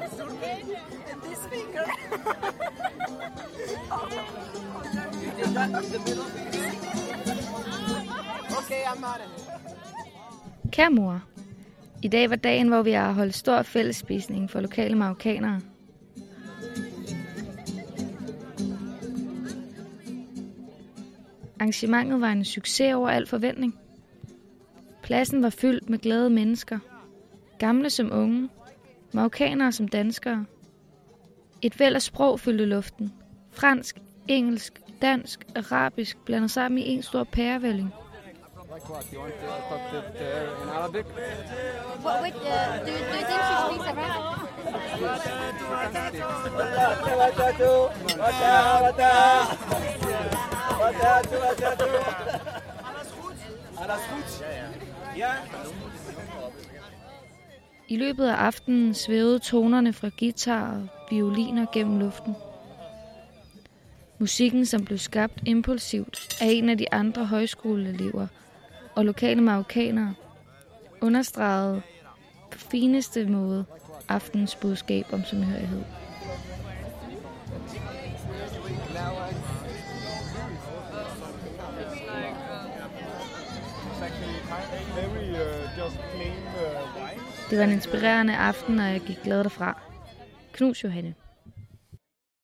this finger. okay, I'm out of here. Kære mor, i dag var dagen, hvor vi har holdt stor fællesspisning for lokale marokkanere. Arrangementet var en succes over al forventning. Pladsen var fyldt med glade mennesker. Gamle som unge. Marokkanere som danskere. Et væld af sprog fyldte luften. Fransk, engelsk, dansk, arabisk blandet sammen i en stor pærevælling. I løbet af aftenen svævede tonerne fra guitar og violiner gennem luften. Musikken, som blev skabt impulsivt af en af de andre højskoleelever og lokale marokkanere, understregede på fineste måde aftenens budskab om samhørighed. Uh, very uh, just plain uh, white. Det var en inspirerende aften, og jeg gik glad derfra. Knus Johanne.